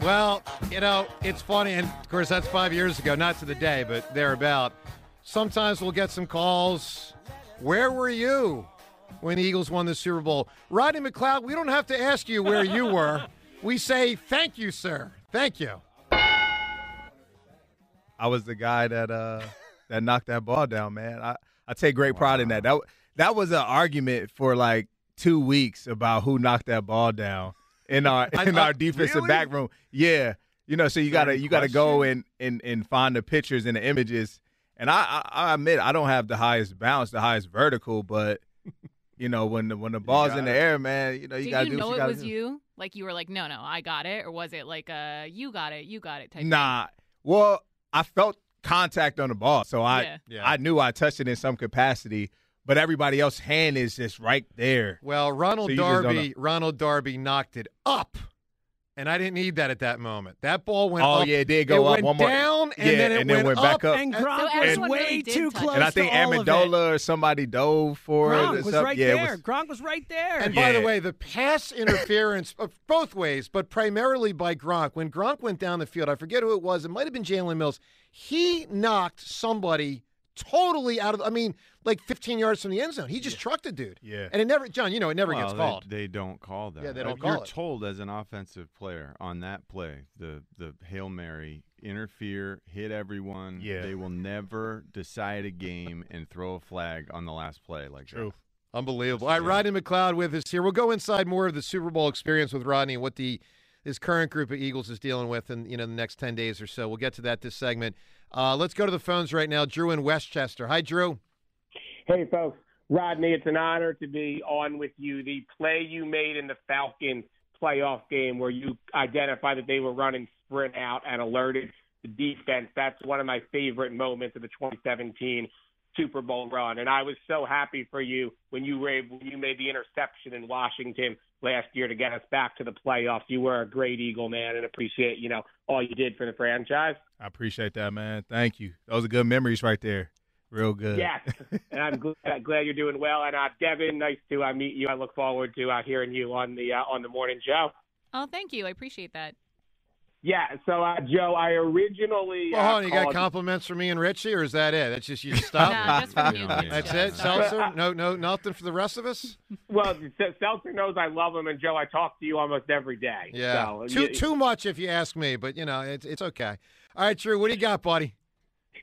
Well, you know, it's funny, and of course, that's five years ago, not to the day, but thereabout. Sometimes we'll get some calls. Where were you when the Eagles won the Super Bowl? Rodney McLeod, we don't have to ask you where you were. We say, thank you, sir. Thank you. I was the guy that uh that knocked that ball down, man. I, I take great pride in that. That that was an argument for like two weeks about who knocked that ball down in our in our defensive really? back room. Yeah, you know, so you gotta you gotta go and, and and find the pictures and the images. And I, I I admit I don't have the highest bounce, the highest vertical, but you know when the when the ball's in the air, man, you know you Did gotta you do know what you know it was do. you? Like you were like, no, no, I got it, or was it like a you got it, you got it type? Nah. Well, I felt contact on the ball, so I Yeah. Yeah. I knew I touched it in some capacity. But everybody else's hand is just right there. Well, Ronald So you just don't Darby, Ronald Darby knocked it up, and I didn't need that at that moment. That ball went Oh up. yeah, it did go it up went one more down, and yeah, then it and then went, went back up. And So Gronk was everyone way really too close. and I think to all of it. Amendola or somebody dove for it. Gronk or was something. right yeah, there. was- Gronk was right there. And by the way, the pass interference of both ways, but primarily by Gronk. When Gronk went down the field, I forget who it was. It might have been Jalen Mills. He knocked somebody totally out of. I mean, like 15 yards from the end zone. He just trucked a dude. Yeah. And it never, John. You know, it never Well, gets called. They, don't call that. Yeah, they Uh, don't call You're it. told as an offensive player on that play, the the hail mary, interfere, hit everyone. Yeah. They will never decide a game and throw a flag on the last play like True. Unbelievable. All right, Rodney McLeod with us here. We'll go inside more of the Super Bowl experience with Rodney and what the his current group of Eagles is dealing with in you know the next ten days or so. We'll get to that this segment. Uh, let's go to the phones right now. Drew in Westchester. Hi, Drew. Hey, folks. Rodney, it's an honor to be on with you. The play you made in the Falcon playoff game where you identified that they were running sprint out and alerted the defense, that's one of my favorite moments of the 2017 Super Bowl run. And I was so happy for you when you were when you made the interception in Washington last year to get us back to the playoffs. You were a great Eagle, man, and appreciate, you know, all you did for the franchise. I appreciate that, man. Thank you. Those are good memories right there. Real good. Yes, and I'm glad, glad you're doing well. And uh, Devin, nice to uh, meet you. I look forward to uh, hearing you on the uh, on the morning show. Oh, thank you. I appreciate that. Yeah, so uh, Joe, I originally. Well, uh, hold on, you got compliments from me and Ritchie, or is that it? That's just you stop. No, just from you. That's it, Seltzer. No, no, nothing for the rest of us. Well, S- Seltzer knows I love him, and Joe, I talk to you almost every day. Yeah, So, too you- too much if you ask me, but you know it's it's okay. All right, Drew, what do you got, buddy?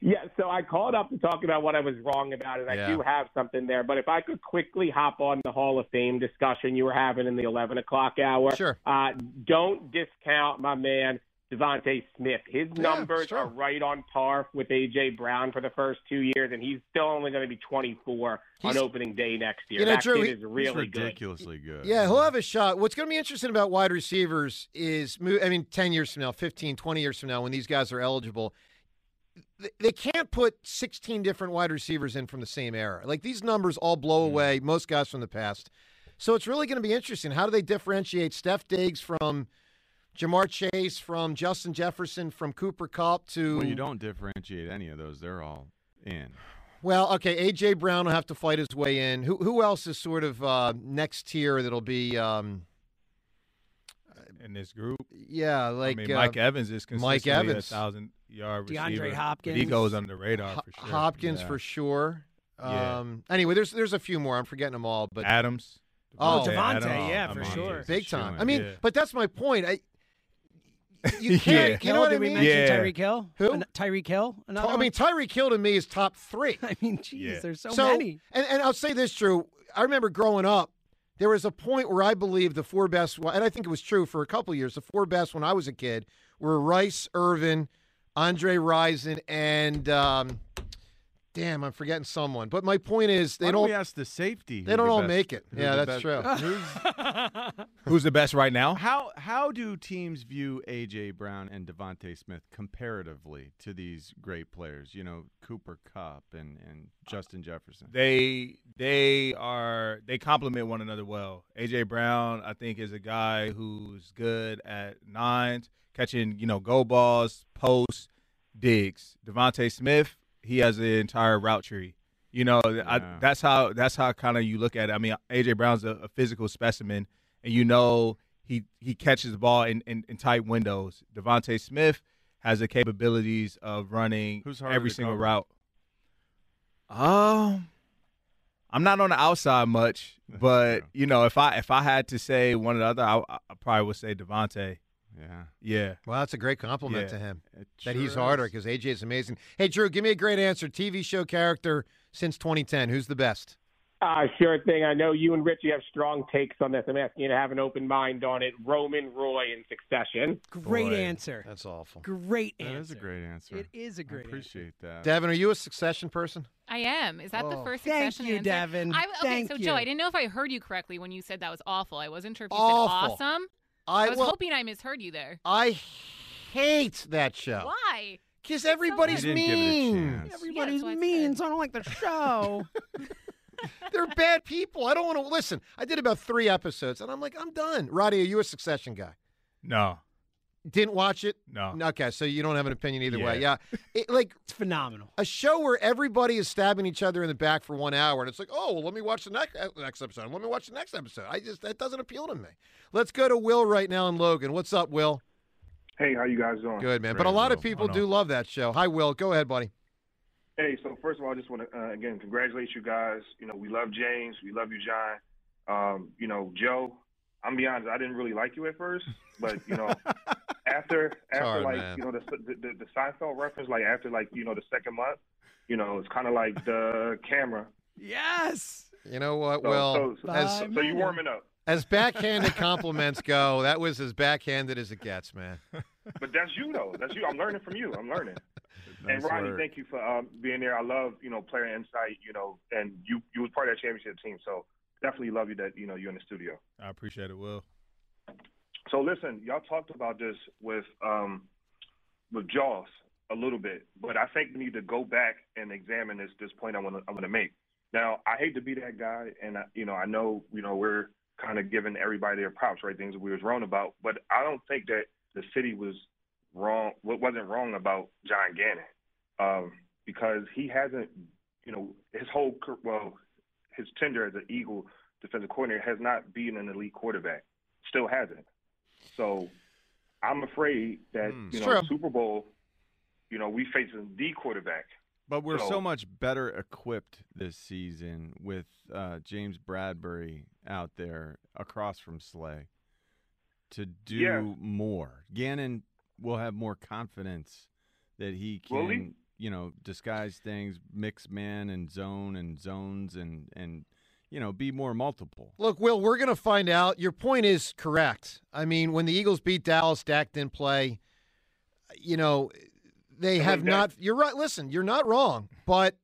Yeah, so I called up to talk about what I was wrong about, and I Yeah. do have something there. But if I could quickly hop on the Hall of Fame discussion you were having in the 11 o'clock hour. Sure. Uh, don't discount my man, DeVonta Smith. His Yeah, numbers sure. are right on par with A.J. Brown for the first two years, and he's still only going to be 24 He's- on opening day next year. You know, that Drew, kid he- is really good. ridiculously good. Yeah, he'll have a shot. What's going to be interesting about wide receivers is, I mean, 10 years from now, 15, 20 years from now, when these guys are eligible, they can't put 16 different wide receivers in from the same era. Like these numbers all blow Mm. away most guys from the past. So it's really going to be interesting. How do they differentiate Stefon Diggs from Ja'Marr Chase, from Justin Jefferson, from Cooper Kupp to. Well, you don't differentiate any of those. They're all in. Well, okay, AJ Brown will have to fight his way in. Who who else is sort of uh, next tier that'll be um, in this group. yeah, like I mean, uh, Mike Evans is Mike consistently Evans. a thousand yard DeAndre receiver. but Hopkins. He goes under the radar Ho- for sure. Hopkins Yeah. for sure. Yeah. Um, anyway, there's there's a few more. I'm forgetting them all, but Adams. Oh, DeVonta DeVonta, yeah, for sure. big time. I mean, Yeah. but that's my point. I you can't. You know what I Did we mean? mention Yeah. Tyreek Hill? Who? An- Tyreek Hill? Another I mean, Tyreek Hill to me is top three. I mean, geez, Yeah. there's so, So, many. And, and I'll say this, Drew. I remember growing up, there was a point where I believed the four best, and I think it was true for a couple years, the four best when I was a kid were Rice, Irvin, Andre Rison, and um, damn, I'm forgetting someone. But my point is, they Why don't don't we ask the safety? they don't the all best- make it. Yeah, that's best- true. Who's, Who's the best right now? how how do teams view AJ Brown and DeVonta Smith comparatively to these great players? You know, Cooper Kupp and and Justin Jefferson. They they are they complement one another well. AJ Brown, I think, is a guy who's good at nines, catching you know go balls, posts, digs. DeVonta Smith, he has the entire route tree. You know, I, that's how that's how kind of you look at it. I mean, AJ Brown's a, a physical specimen, and you know he he catches the ball in, in, in tight windows. DeVonta Smith has the capabilities of running every single cover? route. Um, I'm not on the outside much, but you know, if I if I had to say one or the other, I, I probably would say DeVonta. Yeah, Yeah, Well, that's a great compliment Yeah. to him. it That sure he's harder because AJ is amazing. Hey, Drew, give me a great answer. TV show character since 2010. Who's the best? Uh, sure thing. I know you and Ritchie have strong takes on this. I'm asking you to have an open mind on it. Roman Roy in succession. Great Boy. answer. That's awful. Great answer. is a great answer. It is a great answer. I appreciate that. Devin, are you a succession person? I am. Is that the Oh. first Thank succession you, answer? Devin. I, okay, Thank so you. Joe, I didn't know if I heard you correctly when you said that was awful. I wasn't sure if you Awful. said awesome. I, I was well, hoping I misheard you there. I hate that show Why? because everybody's You didn't give it a mean. Everybody's Yeah, that's what I mean, so I don't like the show. They're bad people. I don't want to listen. I did about three episodes, and I'm like, I'm done. Roddy, are you a Succession guy? no, Didn't watch it. no. Okay, so you don't have an opinion either way. Yeah. Yeah, it, like it's phenomenal. a show where everybody is stabbing each other in the back for one hour, and it's like, oh, well, let me watch the next uh, next episode. Let me watch the next episode. I just that doesn't appeal to me. Let's go to Will right now in Logan. What's up, Will? Hey, how you guys doing? Good man. Great, But a lot of people Oh, no. do love that show. Hi, Will. Go ahead, buddy. Hey, so first of all, I just want to uh, again congratulate you guys. You know, we love James, we love you, John. Um, you know, Joe. I'm gonna be honest, I didn't really like you at first, but you know, after after hard, like man. you know the, the the the Seinfeld reference, like after like you know the second month, you know, it's kind of like the camera. Yes. You know what, So, Will? so, so, as so you warming up, as backhanded compliments go, that was as backhanded as it gets, man. but that's you though. That's you. I'm learning from you. I'm learning. and Ronnie, Rodney, work. thank you for um, being there. I love you know player insight. You know, and you you was part of that championship team, so definitely love you that you know you're in the studio. I appreciate it, Will. So listen, y'all talked about this with um, with Jaws a little bit, but I think we need to go back and examine this this point I want to I'm going to make. Now, I hate to be that guy, and I, you know I know you know we're kind of giving everybody their props, right? Things that we was wrong about, but I don't think that the city was wrong. What wasn't wrong about John Gannon um, because he hasn't, you know, his whole well, his tenure as an Eagle defensive coordinator has not been an elite quarterback. Still hasn't. So I'm afraid that Mm. you know true. Super Bowl, you know, we facing the quarterback. But we're so, So- much better equipped this season with uh, James Bradberry out there across from Slay to do Yeah. more. Gannon will have more confidence that he can, Will he? you know, disguise things, mix man and zone and zones and and you know, be more multiple. Look, Will, we're going to find out. Your point is correct. I mean, when the Eagles beat Dallas, Dak didn't play. You know, they I have mean, Dak- not. You're right. Listen, you're not wrong. But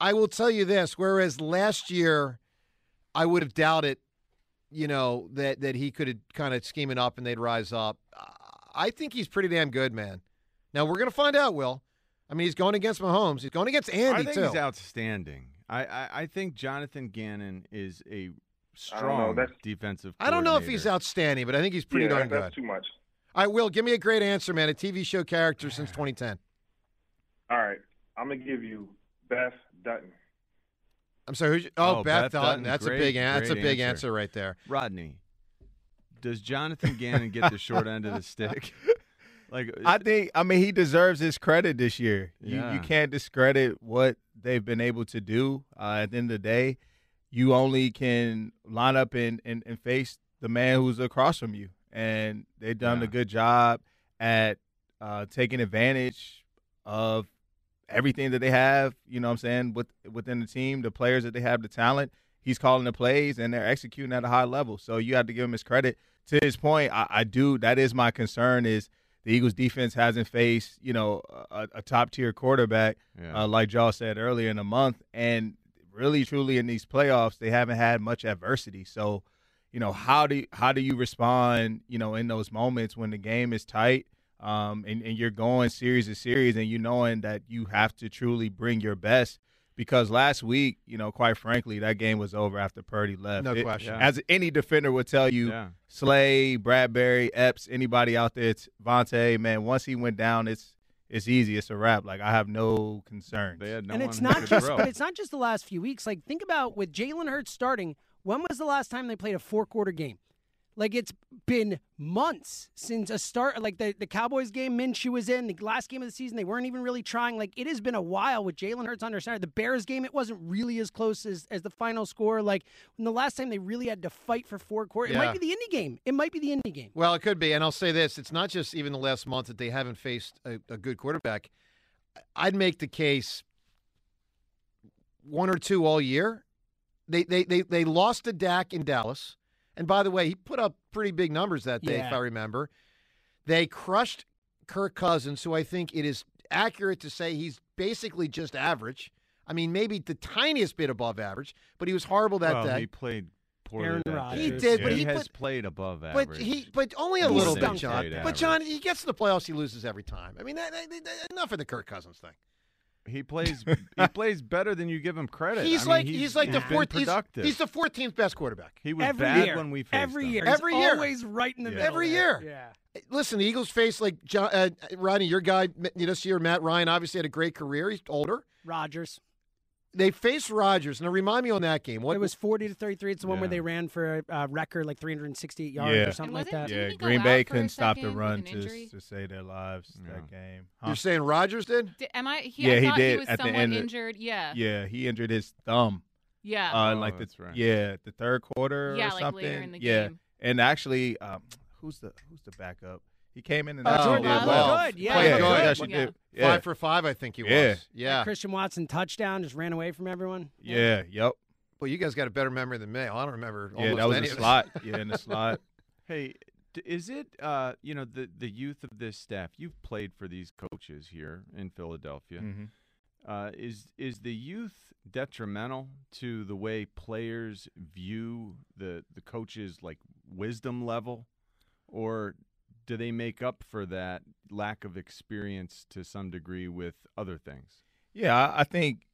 I will tell you this: whereas last year, I would have doubted, you know, that that he could have kind of scheme it up and they'd rise up. I think he's pretty damn good, man. Now we're going to find out. Will. I mean, he's going against Mahomes. He's going against Andy I think too. he's outstanding. I, I, I think Jonathan Gannon is a don't know, strong that's- defensive. I don't know if he's outstanding, but I think he's pretty yeah, darn that's good. too much. All right, Will, give me a great answer, man. A TV show character since 2010. All right, I'm gonna give you Beth Dutton. I'm sorry. Who's, oh, Oh, Beth, Beth Dutton. Dutton. That's Great- a big. That's a big answer. answer right there. Rodney, does Jonathan Gannon get the short end of the stick? Like I think I mean he deserves his credit this year. You you can't discredit what they've been able to do. Uh, at the end of the day, you only can line up and, and, and face the man who's across from you. And they've done Yeah. a good job at uh, taking advantage of everything that they have, you know what I'm saying, with within the team, the players that they have, the talent. He's calling the plays and they're executing at a high level. So you have to give him his credit. To his point, I, I do that is my concern is the Eagles defense hasn't faced, you know, a, a top tier quarterback, Yeah. uh, like Jaw said earlier in the month. And really truly in these playoffs, they haven't had much adversity. So, you know, how do how do you respond, you know, in those moments when the game is tight? Um, and, and you're going series to series and you knowing that you have to truly bring your best because last week, you know, quite frankly, that game was over after Purdy left. No It- question. As any defender would tell you, Yeah. Slay, Bradberry, Epps, anybody out there, it's Vontae, man, once he went down, it's it's easy. It's a wrap. Like I have no concerns. They had no and it's not just, but it's not just the last few weeks. Like think about with Jalen Hurts starting. When was the last time they played a four quarter game? Like it's been months since a start. Like the, the Cowboys game, Minshew was in the last game of the season. They weren't even really trying. Like it has been a while with Jalen Hurts under center. The Bears game, it wasn't really as close as, as the final score. Like when the last time they really had to fight for four quarters, it might be the Indy game. It might be the Indy game. Well, it could be, and I'll say this: it's not just even the last month that they haven't faced a, a good quarterback. I'd make the case one or two all year. They they they they lost to Dak in Dallas, and by the way, he put up pretty big numbers that day, if I remember. They crushed Kirk Cousins, who I think it is accurate to say he's basically just average. I mean, maybe the tiniest bit above average, but he was horrible that well, day. he played poorly. Aaron that Rodgers. day. He did, but he, he has put- played above average. But he, but only a He little bit, John. But. John, he gets to the playoffs, he loses every time. I mean, that, that- that- enough of the Kirk Cousins thing. He plays he plays better than you give him credit. He's I mean, like he's, he's, like the been fourth. He's, he's the fourteenth best quarterback. he was every bad year, when we faced every him. year, Every He's year. always right in the Yeah. middle. Every year. Yeah. Listen, the Eagles face like John, uh, Rodney, your guy you know, this year, Matt Ryan, obviously had a great career. He's older. Rodgers. They faced Rodgers. Now, remind me on that game. What it was 40 to 33. It's the one where they ran for a uh, record like 368 yards Yeah. or something like that. Yeah, Green Bay couldn't stop the run to, to save their lives Yeah. that game. You're saying Rodgers did? Di- am I? He, Yeah, I he did He was at the somewhat end of- injured. Yeah. Yeah, he injured his thumb. Yeah. Uh, Oh, like the right. yeah, the third quarter Yeah, or like something. later in the yeah, game. and actually, um, who's the who's the backup? He came in and Oh, actually Jordan did Love. well. Good, yeah, Played yeah, good. he actually Yeah. did. Yeah, Five for five, I think he was. Yeah. Yeah. Christian Watson touchdown just ran away from everyone. yeah, yep. Well, you guys got a better memory than me. I don't remember. Yeah, that was any the of it. slot. Yeah, in the slot. Hey, is it uh you know the the youth of this staff? You've played for these coaches here in Philadelphia. hmm Uh, is is the youth detrimental to the way players view the the coach's like wisdom level, or do they make up for that lack of experience to some degree with other things? Yeah, I, think,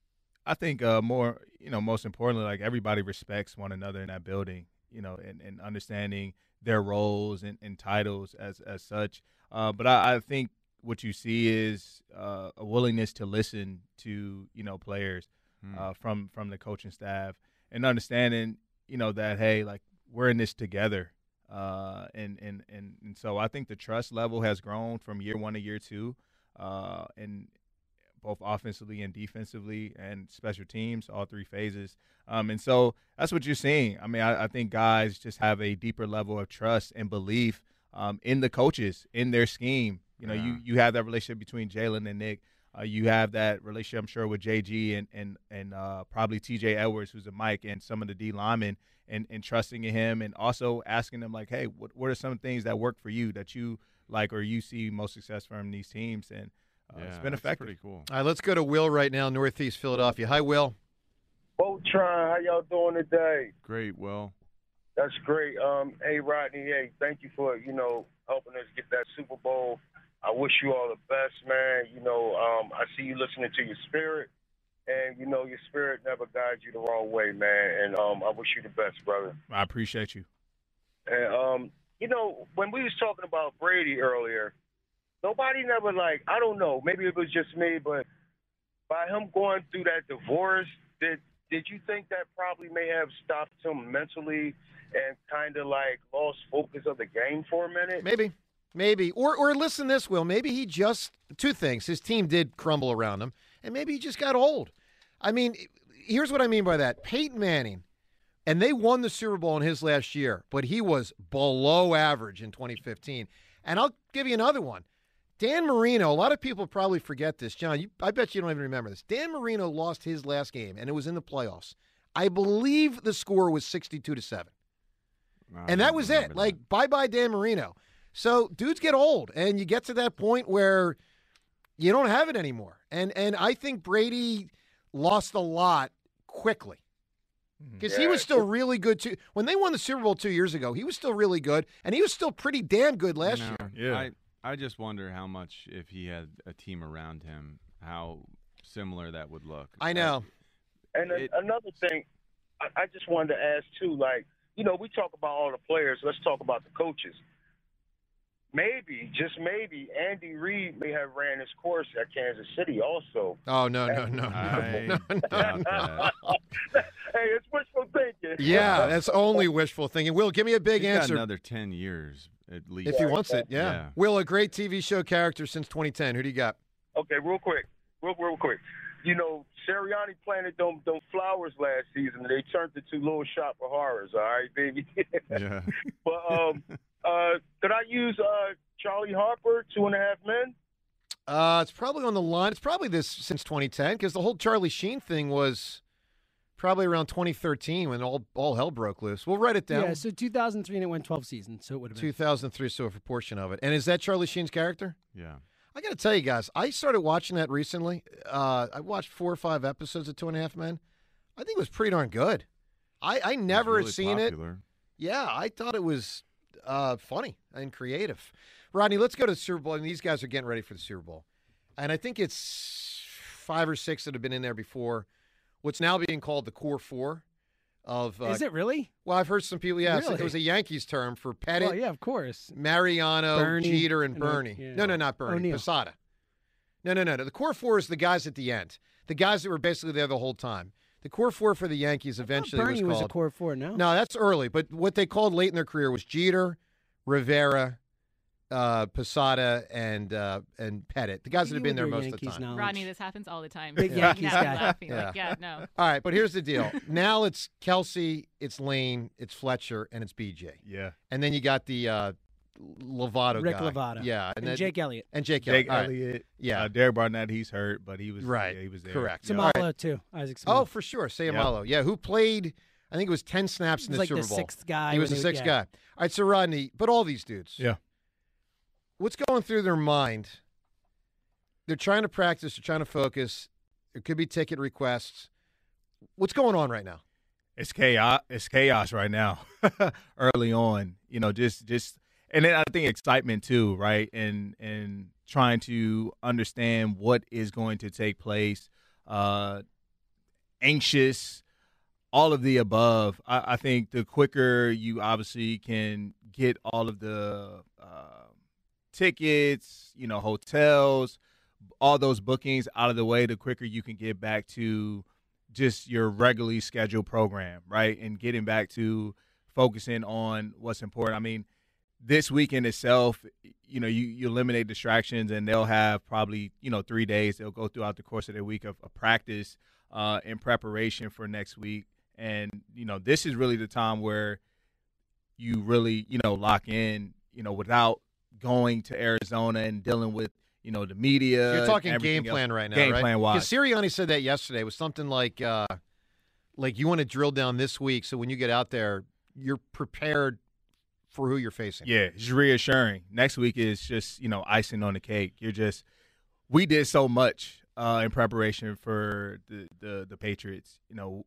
I think uh, more, you know, most importantly, like everybody respects one another in that building, you know, and, and understanding their roles and, and titles as as such. Uh, but I, I think what you see is uh, a willingness to listen to you know players Hmm. uh, from from the coaching staff and understanding you know that hey, like we're in this together. Uh, and, and and and so I think the trust level has grown from year one to year two, uh, and both offensively and defensively and special teams, all three phases. Um, and so that's what you're seeing. I mean, I, I, think guys just have a deeper level of trust and belief um, in the coaches, in their scheme. You know, yeah. you you have that relationship between Jalen and Nick. Uh, you have that relationship, I'm sure, with JG and and and uh, probably TJ Edwards, who's a Mike, and some of the D linemen, and and trusting in him, and also asking them like, hey, what what are some things that work for you that you like or you see most success from these teams? And uh, yeah, it's been effective. Pretty cool. All right, let's go to Will right now, Northeast Philadelphia. Hi, Will. Voltron, how y'all doing today? Great, Will. That's great. Um, hey, Rodney, hey, thank you for you know helping us get that Super Bowl. I wish you all the best, man. You know, um, I see you listening to your spirit, and you know your spirit never guides you the wrong way, man. And um, I wish you the best, brother. I appreciate you. And um, you know, when we was talking about Brady earlier, nobody never like I don't know, maybe it was just me, but by him going through that divorce, did did you think that probably may have stopped him mentally and kind of like lost focus of the game for a minute? Maybe. Maybe. Or or listen this, Will. Maybe he just two things. His team did crumble around him, and maybe he just got old. I mean, here's what I mean by that. Peyton Manning, and they won the Super Bowl in his last year, but he was below average in 2015. And I'll give you another one. Dan Marino, a lot of people probably forget this. John, you, I bet you don't even remember this. Dan Marino lost his last game, and it was in the playoffs. I believe the score was 62 to 7. and that was it. That. Like, bye bye, Dan Marino. So dudes get old, and you get to that point where you don't have it anymore. And and I think Brady lost a lot quickly because mm-hmm. yeah. he was still really good too. When they won the Super Bowl two years ago, he was still really good, and he was still pretty damn good last you year. Yeah, I, I just wonder how much if he had a team around him, how similar that would look. I know. And it, another thing, I, I just wanted to ask too, like you know, we talk about all the players. Let's talk about the coaches. Maybe, just maybe, Andy Reid may have ran his course at Kansas City also. Oh no, no, no, no, no, no. hey, it's wishful thinking. Yeah, that's only wishful thinking. Will, give me a big He's answer. another ten years at least. If he wants it, yeah. yeah. Will, a great TV show character since 2010. Who do you got? Okay, real quick, real real quick. You know, Sirianni planted them them flowers last season, they turned into little shop of horrors. All right, baby. yeah. But um, uh, could I use uh Charlie Harper, Two and a Half Men? Uh, it's probably on the line. It's probably this since 2010 because the whole Charlie Sheen thing was probably around 2013 when all all hell broke loose. We'll write it down. Yeah, so 2003 and it went 12 seasons, so it would have been 2003, so a proportion of it. And is that Charlie Sheen's character? Yeah. I got to tell you guys, I started watching that recently. Uh, I watched four or five episodes of Two and a Half Men. I think it was pretty darn good. I, I never really had seen popular. it. Yeah, I thought it was uh, funny and creative. Rodney, let's go to the Super Bowl. And these guys are getting ready for the Super Bowl. And I think it's five or six that have been in there before what's now being called the core four of. Uh, Is it really? Well, I've heard some people. Yeah, really? it was a Yankees term for Pettitte. Well, yeah, of course. Mariano, Bernie, Jeter, and Bernie. Yeah. No, no, not Bernie. Posada. No, no, no, no. The core four is the guys at the end, the guys that were basically there the whole time. The core four for the Yankees eventually Bernie was was, a core four. No, no, that's early. But what they called late in their career was Jeter, Rivera, uh, Posada and uh, and Pettitte, the guys that have been there most Yankees of the time. knowledge. Rodney, this happens all the time. Big Yeah. Yankees guy. laughing. Yeah. Like, yeah, no. All right, but here's the deal. now it's Kelce, it's Lane, it's Fletcher, and it's BJ. Yeah. And then you got the uh, Lovato Rick guy. Lovato. Yeah, and, then- Jake Elliott. and Jake, Jake Elliott. All right. Elliott. Yeah. Uh, Derek Barnett, he's hurt, but he was Right. Yeah, he was there. Correct. Yeah. Seumalo too. Isaac Seumalo. Oh, for sure, Seumalo. Yeah. who played? I think it was ten snaps in the like Super the Bowl. sixth guy He was the sixth yeah. guy. All right, so Rodney, but all these dudes. Yeah. What's going through their mind? They're trying to practice. They're trying to focus. There could be ticket requests. What's going on right now? It's chaos. It's chaos right now. Early on, you know, just just and then I think excitement too, right? And and trying to understand what is going to take place. Uh, anxious, all of the above. I, I think the quicker you obviously can get all of the uh, tickets, you know, hotels, all those bookings out of the way, the quicker you can get back to just your regularly scheduled program, right? And getting back to focusing on what's important. I mean, this weekend itself, you know, you, you eliminate distractions, and they'll have probably you know three days. They'll go throughout the course of their week of, of practice uh, in preparation for next week, and you know, this is really the time where you really you know lock in, you know, without going to Arizona and dealing with you know the media. You're talking game plan else. right now, Game right? plan wise. Because Sirianni said that yesterday. It was something like, uh, like you want to drill down this week, so when you get out there, you're prepared for who you're facing. Yeah, it's reassuring. Next week is just you know icing on the cake. You're just we did so much uh, in preparation for the, the the Patriots. You know,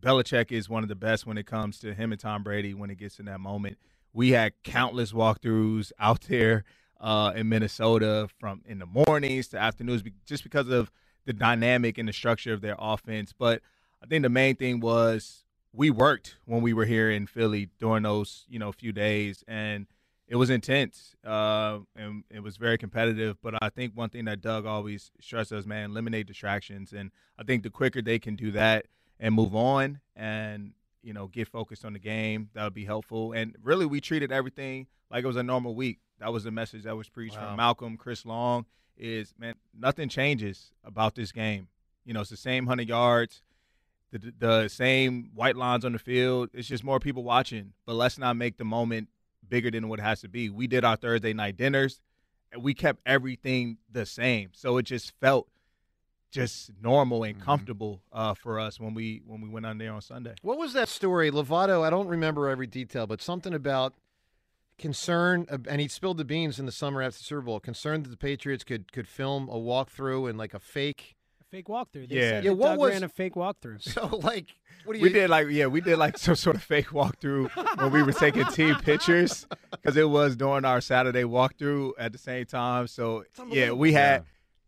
Belichick is one of the best when it comes to him and Tom Brady when it gets in that moment. We had countless walkthroughs out there uh, in Minnesota from in the mornings to afternoons, just because of the dynamic and the structure of their offense. But I think the main thing was we worked when we were here in Philly during those you know few days, and it was intense uh, and it was very competitive. But I think one thing that Doug always stresses, man, eliminate distractions, and I think the quicker they can do that and move on and you know get focused on the game, that would be helpful. And really, we treated everything like it was a normal week. That was the message that was preached Wow. from Malcolm, Chris Long. Is man, nothing changes about this game. You know, it's the same hundred yards the, the same white lines on the field. It's just more people watching. But let's not make the moment bigger than what it has to be. We did our Thursday night dinners, and we kept everything the same. So it just felt just normal and comfortable uh, for us when we when we went on there on Sunday. What was that story, Lovato? I don't remember every detail, but something about concern, uh, and he spilled the beans in the summer after the Super Bowl. Concerned that the Patriots could could film a walkthrough and like a fake. Fake walkthrough. They Yeah. said Yeah, that what Doug was- ran a fake walkthrough. So like, what do you? We did like yeah, we did like some sort of fake walkthrough when we were taking team pictures because it was during our Saturday walkthrough at the same time. So yeah, we had,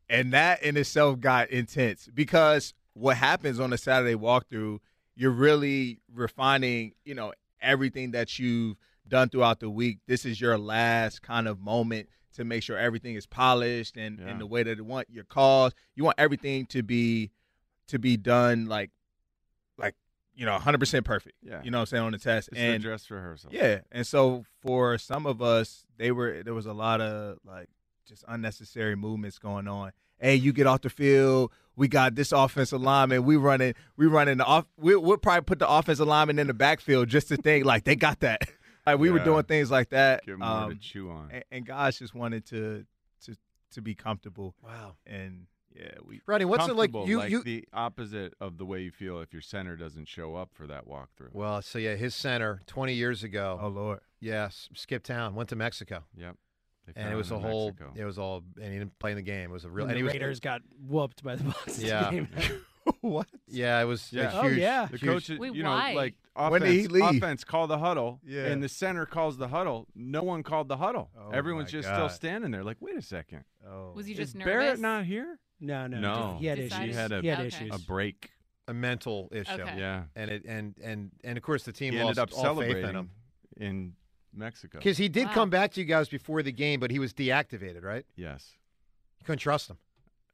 and that in itself got intense because what happens on a Saturday walkthrough, you're really refining, you know, everything that you've done throughout the week. This is your last kind of moment to make sure everything is polished and, Yeah. the way that you want your calls. You want everything to be to be done like like you know 100% perfect. Yeah. You know what I'm saying on the test It's and the dress rehearsal. yeah, and so for some of us, they were there was a lot of like just unnecessary movements going on. Hey, you get off the field. We got this offensive lineman. We running. We running the off. We, we'll probably put the offensive lineman in the backfield just to think like they got that. Like we were doing things like that. Give 'em more to um, chew on. And, and guys just wanted to to to be comfortable. Wow. And yeah, we. Rodney, what's it like? You like you. the opposite of the way you feel if your center doesn't show up for that walkthrough. Well, so yeah, his center twenty years ago. Oh Lord. Yes, skipped town, went to Mexico. Yep. They And it was a whole. Mexico. It was all, and he didn't play in the game. It was a real. And and the he was, Raiders got whooped by the Bucks. Yeah. What? Yeah, it was. Yeah. A Oh, yeah. The huge- coach, Wait, you know, why? like offense, When did he leave? offense call the huddle, Yeah. and the center calls the huddle. No one called the huddle. Oh, Everyone's just God. still standing there, like, wait a second. Oh. Was he Is just Barret not here? No, no, No. He had Decided- issues. He had a- he had Okay. issues. A break. a mental issue. Okay. Yeah. And it and and and of course the team He lost ended up all faith celebrating in him in Mexico. because he did Wow. come back to you guys before the game, but he was deactivated, right? Yes. You couldn't trust him.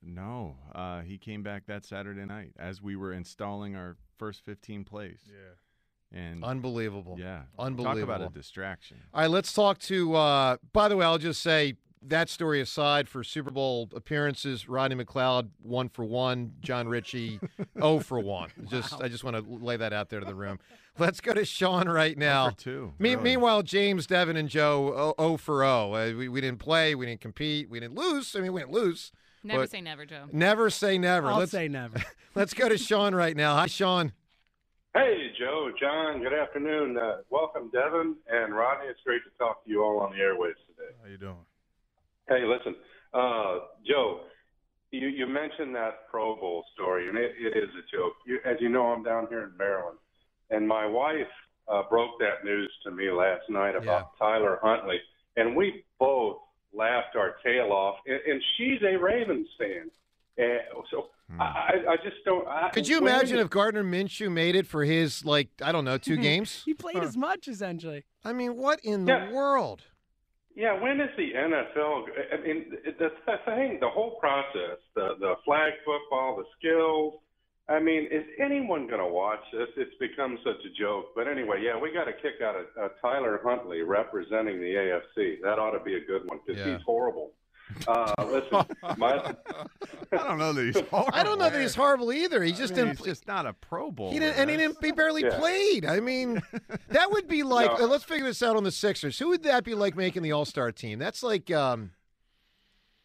No. Uh, he came back that Saturday night as we were installing our first 15 plays. Yeah. And Unbelievable. yeah, Unbelievable. Talk about a distraction. All right, let's talk to. Uh, by the way, I'll just say that story aside for Super Bowl appearances, Rodney McLeod one for one, John Ritchie zero for one. Just I just want to lay that out there to the room. Let's go to Sean right now. for two, Me- really. Meanwhile, James, Devin, and Joe 0 for 0. Uh, we, we didn't play, we didn't compete, we didn't lose. I mean, we didn't lose. Never but say never, Joe. Never say never. I'll let's say never. let's go to Sean right now. Hi, Sean. Hey, Joe, John, good afternoon. Uh, welcome, Devin and Rodney. It's great to talk to you all on the airways today. How you doing? Hey, listen, uh, Joe, you, you mentioned that Pro Bowl story, and it, it is a joke. You, as you know, I'm down here in Maryland, and my wife uh, broke that news to me last night about Tyler Huntley, and we both laughed our tail off. And, and she's a Ravens fan, and so I, I I just don't. I, Could you when- imagine if Gardner Minshew made it for his, like, I don't know, two games? he played as much essentially. I mean, what in Yeah. the world? Yeah, when is the NFL? I mean, the, the thing, the whole process, the the flag football, the skills. I mean, is anyone going to watch this? It's become such a joke. But anyway, yeah, we got a kick out of uh, Tyler Huntley representing the AFC. That ought to be a good one because Yeah. he's horrible. Uh, listen, my, I don't know that he's horrible. I don't know that he's horrible either. He just mean, didn't. he's just not a Pro Bowl. He didn't, and he didn't. He barely Yeah. played. I mean, that would be like. No. uh, let's figure this out on the Sixers. Who would that be like making the All Star team? That's like, um,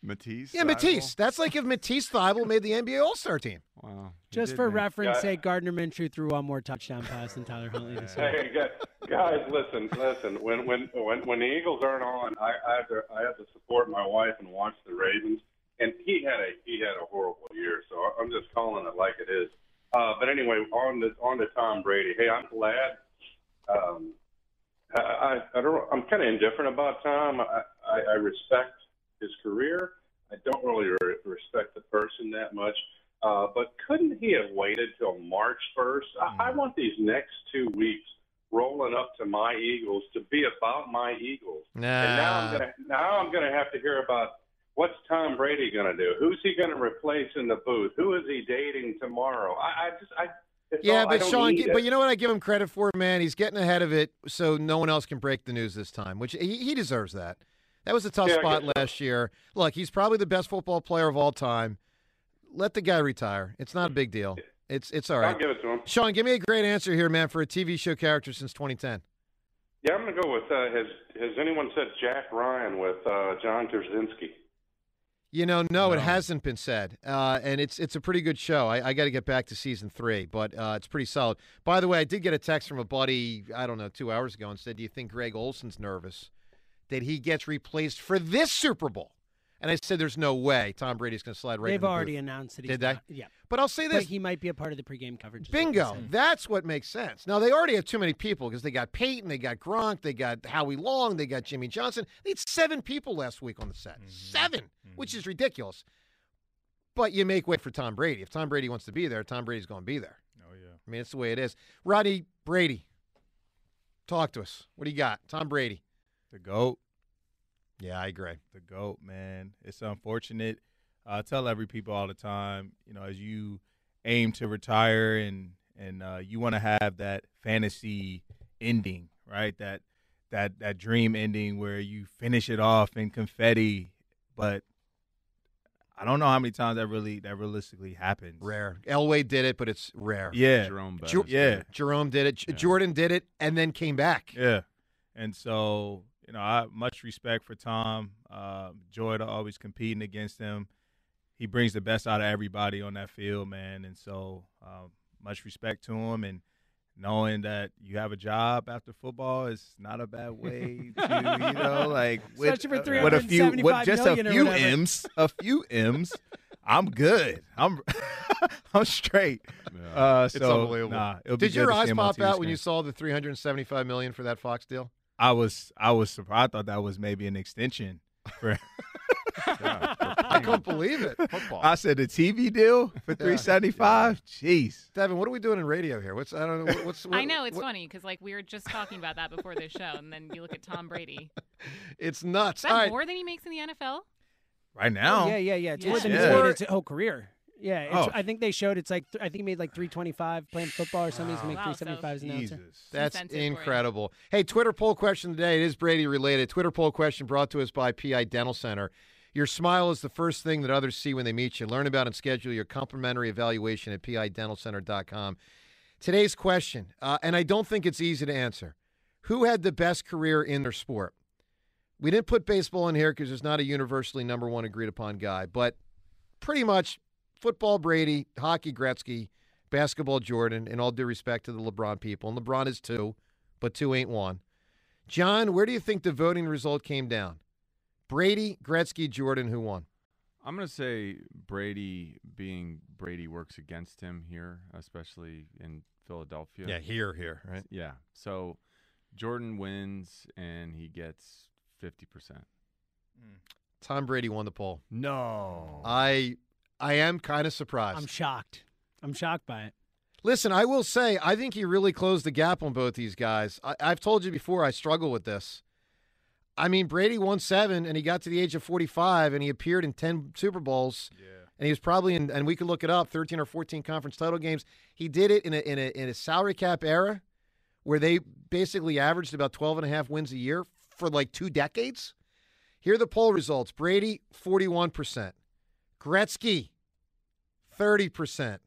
Matisse. yeah, Matisse. That's like if Matisse Thybulle made the NBA All Star team. Wow. Just for reference Yeah. sake, Gardner Minshew threw one more touchdown pass than Tyler Huntley this year. hey, guys, listen, listen. When when when when the Eagles aren't on, I, I have to I have to support my wife and watch the Ravens. And he had a he had a horrible year, so I'm just calling it like it is. Uh, but anyway, on the on to Tom Brady. Hey, I'm glad. Um, I, I, I don't. I'm kind of indifferent about Tom. I, I, I respect his career. I don't really re- respect the person that much. Uh, but couldn't he have waited till March 1st? I, I want these next two weeks rolling up to my Eagles to be about my Eagles. And now I'm Nah. gonna now I'm gonna have to hear about what's Tom Brady gonna do? Who's he gonna replace in the booth? Who is he dating tomorrow? I, I just I. Yeah, all- but Sean, but you know what I give him credit for, man? He's getting ahead of it, so no one else can break the news this time, which he, he deserves that. That was a tough Yeah, spot guess so. last year. Look, he's probably the best football player of all time. Let the guy retire. It's not a big deal. It's it's all right. I'll give it to him. Sean, give me a great answer here, man, for a TV show character since 2010. Yeah, I'm gonna go with. Uh, has Has anyone said Jack Ryan with uh, John Krasinski? You know, no, it hasn't been said, uh, and it's it's a pretty good show. I, I got to get back to season three, but uh, it's pretty solid. By the way, I did get a text from a buddy I don't know two hours ago and said, "Do you think Greg Olsen's nervous that he gets replaced for this Super Bowl?" And I said, "There's no way Tom Brady's going to slide right." In. They've in the already booth." announced that he's Did they? not- yeah. But I'll say But this: he might be a part of the pregame coverage. is what they Bingo. said. That's what makes sense. Now they already have too many people because they got Peyton, they got Gronk, they got Howie Long, they got Jimmy Johnson. They had seven people last week on the set. Mm-hmm. 7 which mm-hmm. is ridiculous. But you make way for Tom Brady. If Tom Brady wants to be there, Tom Brady's going to be there. Oh yeah. I mean, it's the way it is. Rodney Brady, talk to us. What do you got? Tom Brady. The goat. Yeah, I agree. The goat, man. It's unfortunate. I tell every people all the time, you know, as you aim to retire and and uh, you want to have that fantasy ending, right? That that that dream ending where you finish it off in confetti, but I don't know how many times that really that realistically happens. Rare. Elway did it, but it's rare. Yeah. Jerome Ju- yeah. did it. Jerome did it. J- Jordan did it, and then came back. Yeah. And so, you know, I much respect for Tom. Uh, joy to always competing against him. He brings the best out of everybody on that field, man. And so, um, much respect to him. And knowing that you have a job after football is not a bad way to, you know, like with, for uh, with a few, with just a few whatever. M's, a few M's. I'm good. I'm, I'm straight. Uh, It's so, unbelievable. Nah, it'll Did good your eyes pop TV out when you saw the 375 million for that Fox deal? I was I was surprised. I thought that was maybe an extension for. I couldn't believe it. Football. I said the TV deal for three seventy five. Jeez. Devin, what are we doing in radio here? What's I don't know. What's what, I know it's what- funny because like we were just talking about that before this show, and then you look at Tom Brady. It's nuts. Is that All right. more than he makes in the NFL? Right now. Oh, yeah, yeah, yeah. It's more Yeah. than Yeah. his whole career. Yeah, it's, Oh. I think they showed it's like th- I think he made like 325 playing football or something. He's gonna make Wow, so 375 as an announcer. Jesus. That's Incentive for you. incredible. Hey, Twitter poll question today. It is Brady related. Twitter poll question brought to us by PI Dental Center. Your smile is the first thing that others see when they meet you. Learn about and schedule your complimentary evaluation at pidentalcenter.com. Today's question, uh, and I don't think it's easy to answer. Who had the best career in their sport? We didn't put baseball in here because there's not a universally number one agreed upon guy, but pretty much football Brady, hockey Gretzky, basketball Jordan, and all due respect to the LeBron people. And LeBron is two, but two ain't one. John, where do you think the voting result came down? Brady, Gretzky, Jordan, who won? I'm going to say Brady, being Brady, works against him here, especially in Philadelphia. Yeah, here, here, right? Yeah. So Jordan wins and he gets 50%. Hmm. Tom Brady won the poll. No. I I am kind of surprised. I'm shocked. I'm shocked by it. Listen, I will say, I think he really closed the gap on both these guys. I, I've told you before, I struggle with this. I mean, Brady won seven, and he got to the age of 45, and he appeared in 10 Super Bowls. Yeah. and he was probably in, and we could look it up, 13 or 14 conference title games. He did it in a, in a, in a salary cap era where they basically averaged about 12 and a half wins a year for like two decades. Here are the poll results Brady, 41%. Gretzky, 30%.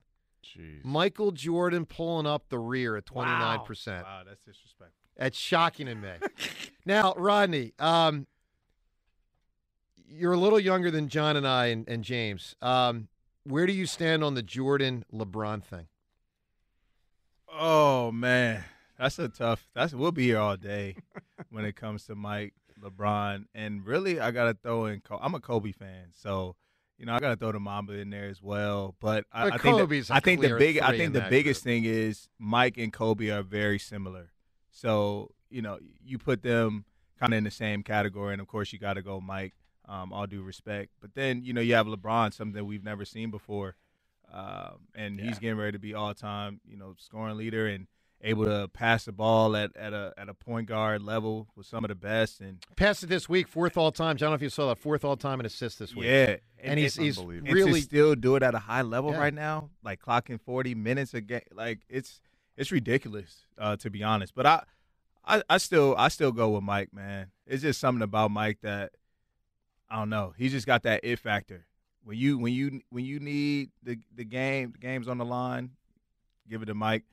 Jeez. Michael Jordan pulling up the rear at 29%. Wow, that's disrespectful. That's shocking to me. now, Rodney, um, you're a little younger than John and I and, and James. Um, where do you stand on the Jordan LeBron thing? Oh man, that's a tough. That's we'll be here all day when it comes to Mike LeBron, and really I gotta throw in. I'm a Kobe fan, so you know I gotta throw the Mamba in there as well. But, I, But I think the, a I think the big. I think the that biggest thing is Mike and Kobe are very similar. So you know you put them kind of in the same category, and of course you got to go Mike. Um, all due respect, but then you know you have LeBron, something that we've never seen before, um, and he's getting ready to be all time, you know, scoring leader and able to pass the ball at, at a at a point guard level with some of the best. And Passed it this week, fourth all time. John, I don't know if you saw that fourth all time in assists this week. yeah, and, he's he's and really still do it at a high level Yeah. right now, like clocking forty minutes a game. Like it's it's ridiculous, uh, to be honest. But I, I I still I still go with Mike, man. It's just something about Mike that I don't know. He's just got that it factor. When you when you when you need the the game, the game's on the line, give it to Mike.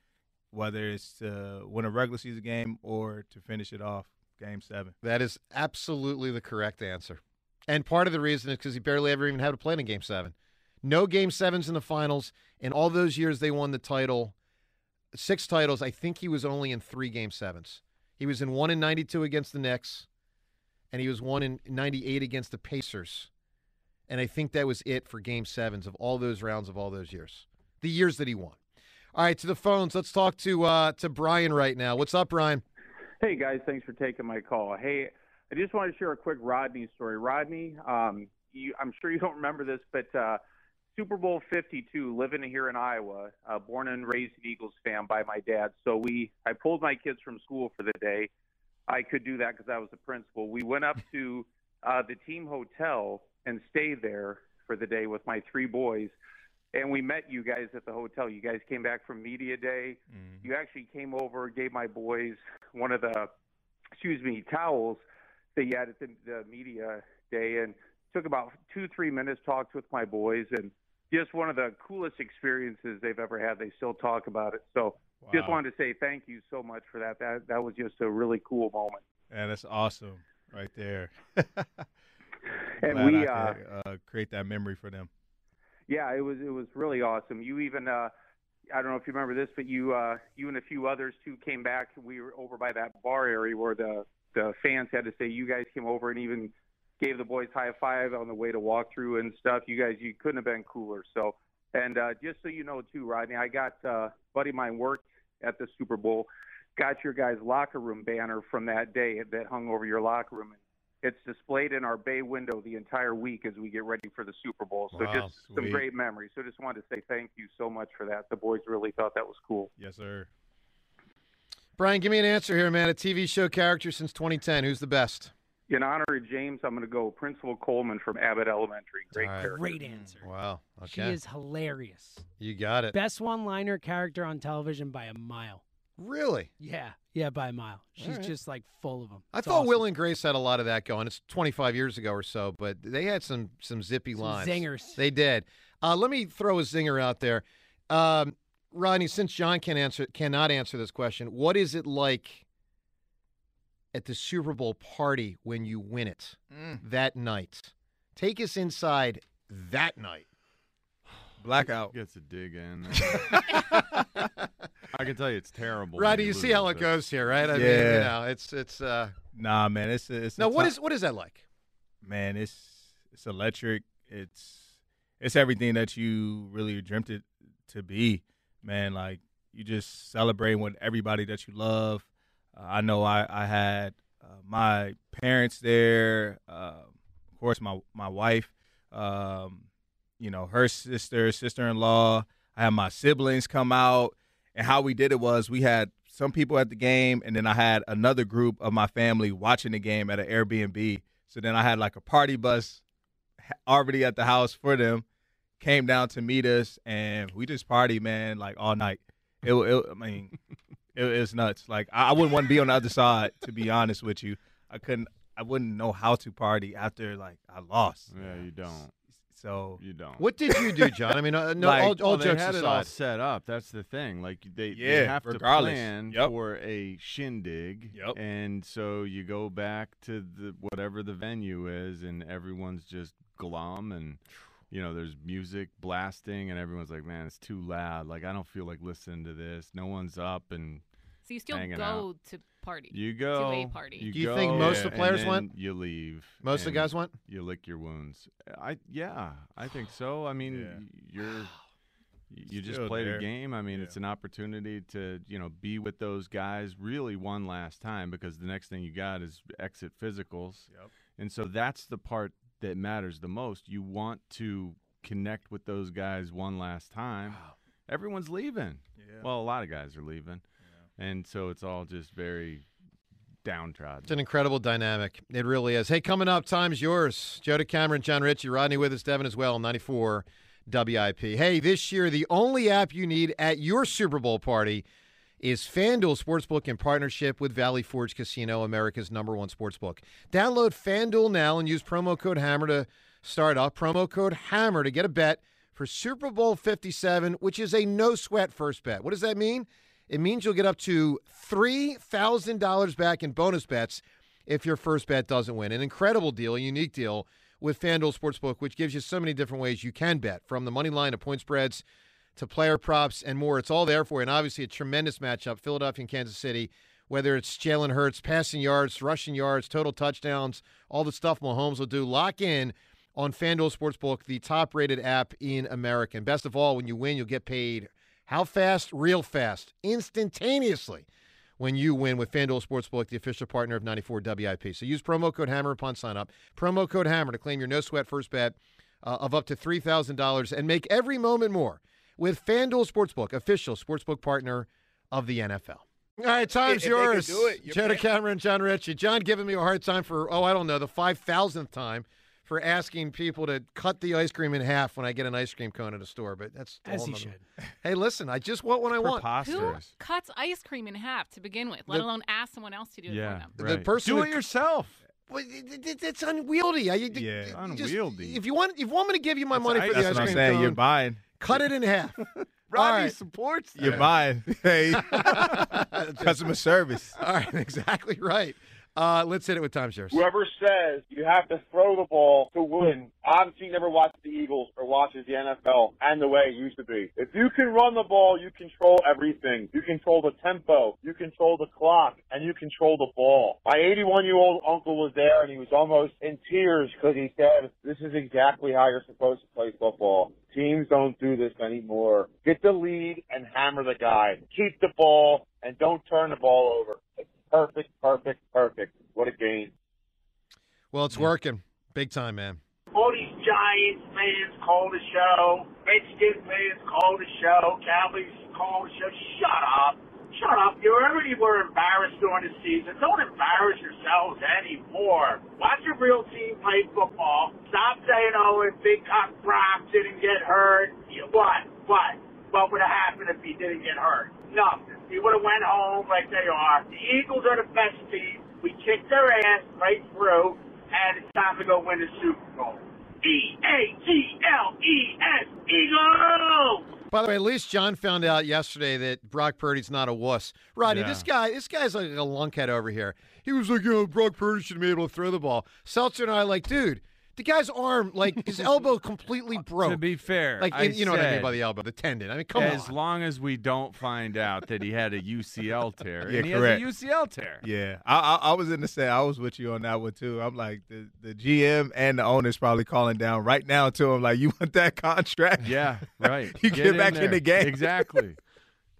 Whether it's to win a regular season game or to finish it off, game seven. That is absolutely the correct answer. And part of the reason is because he barely ever even had to play in game seven. No game sevens in the finals. In all those years they won the title, six titles, I think he was only in three game sevens. He was in one in 92 against the Knicks, and he was one in 98 against the Pacers. And I think that was it for game sevens of all those rounds of all those years, the years that he won. All right, to the phones. Let's talk to uh, to Brian right now. What's up, Brian? Hey guys, thanks for taking my call. Hey, I just want to share a quick Rodney story. Rodney, um, you, I'm sure you don't remember this, but uh, Super Bowl 52, living here in Iowa, uh, born and raised an Eagles fan by my dad. So we, I pulled my kids from school for the day. I could do that because I was the principal. We went up to uh, the team hotel and stayed there for the day with my three boys. And we met you guys at the hotel. You guys came back from media day. You actually came over, gave my boys one of the, excuse me, towels that you had at the, the media day, and took about two, three minutes, talked with my boys, and just one of the coolest experiences they've ever had. They still talk about it. So just wanted to say thank you so much for that. That that was just a really cool moment. Yeah, that's awesome right there. And Glad we, could, uh, create that memory for them. Yeah, it was it was really awesome. You even uh I don't know if you remember this, but you uh you and a few others too came back. We were over by that bar area where the the fans had to say you guys came over and even gave the boys high five on the way to walk through and stuff. You guys you couldn't have been cooler. So and uh just so you know too, Rodney, I got uh buddy mine worked at the Super Bowl, got your guys' locker room banner from that day that hung over your locker room. It's displayed in our bay window the entire week as we get ready for the Super Bowl. So Wow, just some great memories. So just wanted to say thank you so much for that. The boys really thought that was cool. Yes, sir. Brian, give me an answer here, man. A TV show character since 2010. Who's the best? In honor of James, I'm going to go Principal Coleman from Abbott Elementary. Great character. Great answer. Wow. Okay. She is hilarious. You got it. Best one-liner character on television by a mile. Really? Yeah, yeah, by a mile. She's All right. just like full of them. I thought Will and Grace had a lot of that going. It's 25 years ago or so, but they had some some zippy Some lines. zingers. They did. Uh, let me throw a zinger out there. Um, Rodney, since John can answer cannot answer this question, what is it like at the Super Bowl party when you win it Mm. that night? Take us inside that night. Blackout gets a dig in. I can tell you it's terrible. when Rodney, you see how it goes here, right? I mean, you Yeah. know, it's it's uh Nah, man, it's it's. Now, what is what is that like? Man, it's it's electric. It's it's everything that you really dreamt it to be. Man, like you just celebrating with everybody that you love. Uh, I know I I had uh, my parents there. Uh, of course, my my wife. Um, you know, her sister, sister in law. I had my siblings come out, and how we did it was we had some people at the game, and then I had another group of my family watching the game at an Airbnb. So then I had like a party bus already at the house for them. came down to meet us, and we just party, man, like all night. It, it I mean, it, it was nuts. Like I, I wouldn't want to be on the other side, to be honest with you. I couldn't. I wouldn't know how to party after like I lost. Yeah, you don't. So you don't. What did you do, John? I mean, uh, no, Like, all, all well, they jokes had aside. it all set up. That's the thing. Like they, they have regardless. to plan Yep. for a shindig. Yep. And so you go back to the whatever the venue is, and everyone's just glum, and you know there's music blasting, and everyone's like, "Man, it's too loud. Like I don't feel like listening to this. No one's up and." So you still go out. to party. You go to a party. You Do you go, think most of the and players then went? You leave. Most of the and guys went? You lick your wounds. I yeah, I think so. I mean, you're you just Still played there. a game. I mean, it's an opportunity to you know be with those guys really one last time because the next thing you got is exit physicals. Yep. And so that's the part that matters the most. You want to connect with those guys one last time. Everyone's leaving. Yeah. Well, a lot of guys are leaving. And so it's all just very downtrodden. It's an incredible dynamic. It really is. Hey, coming up, time's yours. Joe DeCamara, John Ritchie, Rodney with us, Devin as well, 94 WIP. Hey, this year, the only app you need at your Super Bowl party is FanDuel Sportsbook in partnership with Valley Forge Casino, America's number one sportsbook. Download FanDuel now and use promo code HAMMER to start off. Promo code HAMMER to get a bet for Super Bowl 57, which is a no sweat first bet. What does that mean? It means you'll get up to $3,000 back in bonus bets if your first bet doesn't win. An incredible deal, a unique deal with FanDuel Sportsbook, which gives you so many different ways you can bet, from the money line to point spreads to player props and more. It's all there for you. And obviously, a tremendous matchup Philadelphia and Kansas City, whether it's Jalen Hurts, passing yards, rushing yards, total touchdowns, all the stuff Mahomes will do. Lock in on FanDuel Sportsbook, the top rated app in America. And best of all, when you win, you'll get paid how fast? Real fast, instantaneously when you win with FanDuel Sportsbook, the official partner of 94 WIP. So use promo code HAMMER upon sign up. Promo code HAMMER to claim your no sweat first bet uh, of up to $3,000 and make every moment more with FanDuel Sportsbook, official sportsbook partner of the NFL. All right, time's If yours. it, paying. Cameron, John Ritchie. John giving me a hard time for, oh, I don't know, the 5,000th time for asking people to cut the ice cream in half when I get an ice cream cone at a store, but that's a As he nother- should. Hey, listen, I just want what I want. Who cuts ice cream in half to begin with, let The- alone ask someone else to do it for Yeah, them? The person Do it yourself. Well, it- it- it's unwieldy. I, Yeah. just- Unwieldy. if you want, if you want me to give you my money for the That's ice what I'm cream saying. cone, You're buying. cut it in half. Rodney right. supports You're buying. Hey, customer service. All right, exactly right. Uh, let's hit it with time shares. Whoever says you have to throw the ball to win, obviously never watched the Eagles or watches the NFL and the way it used to be. If you can run the ball, you control everything. You control the tempo, you control the clock, and you control the ball. My 81 year old uncle was there and he was almost in tears because he said, this is exactly how you're supposed to play football. Teams don't do this anymore. Get the lead and hammer the guy. Keep the ball and don't turn the ball over. It's perfect, perfect, perfect. What a game. Well, it's working big time, man. All these Giants fans call the show. Redskins fans call the show. Cowboys call the show. Shut up. Shut up. You already were embarrassed during the season. Don't embarrass yourselves anymore. Watch a real team play football. Stop saying, oh, if Big Cock Brock didn't get hurt. You- What? What? What would have happened if he didn't get hurt? Nothing. He would have went home like they are. The Eagles are the best team. We kicked their ass right through, and it's time to go win the Super Bowl. E A T L E S Eagles. By the way, at least John found out yesterday that Brock Purdy's not a wuss. Rodney, Yeah. this guy, this guy's like a lunkhead over here. He was like, you know, Brock Purdy should be able to throw the ball. Seltzer and I are like, dude, the guy's arm, like his elbow, completely broke. To be fair, like I you know what I mean by the elbow, the tendon. I mean, come as on. As long as we don't find out that he had a UCL tear, Yeah, and he correct. has a UCL tear. Yeah, I, I I was in the set. I was with you on that one too. I'm like the the GM and the owner's probably calling down right now to him like, you want that contract? Yeah, right. you get, back in there. the game. Exactly.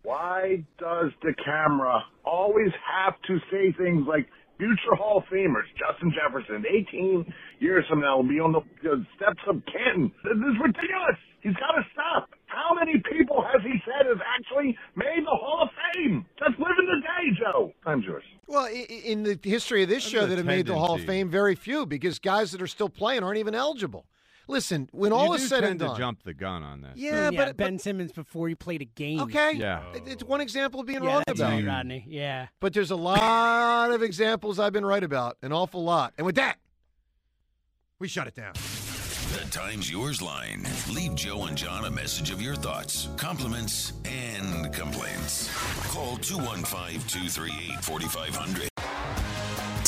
Why does the camera always have to say things like future Hall of Famers, Justin Jefferson, 18 years from now will be on the, the steps of Canton? This is ridiculous. He's got to stop. How many people has he said has actually made the Hall of Fame? Just live in the day, Joe. Time's yours. Well, i- i- in the history of this show that have made the Hall of. Fame, very few because guys that are still playing aren't even eligible. Listen, when all you is do said tend and to done, jump the gun on this. Yeah, yeah, but- Ben Simmons before he played a game. okay, Yeah. it- it's one example of being yeah, wrong that's about. right, it. Rodney. Yeah. But there's a lot of examples I've been right about, an awful lot. And with that, we shut it down. The Times Yours line. Leave Joe and John a message of your thoughts, compliments, and complaints. Call 215 238 4500.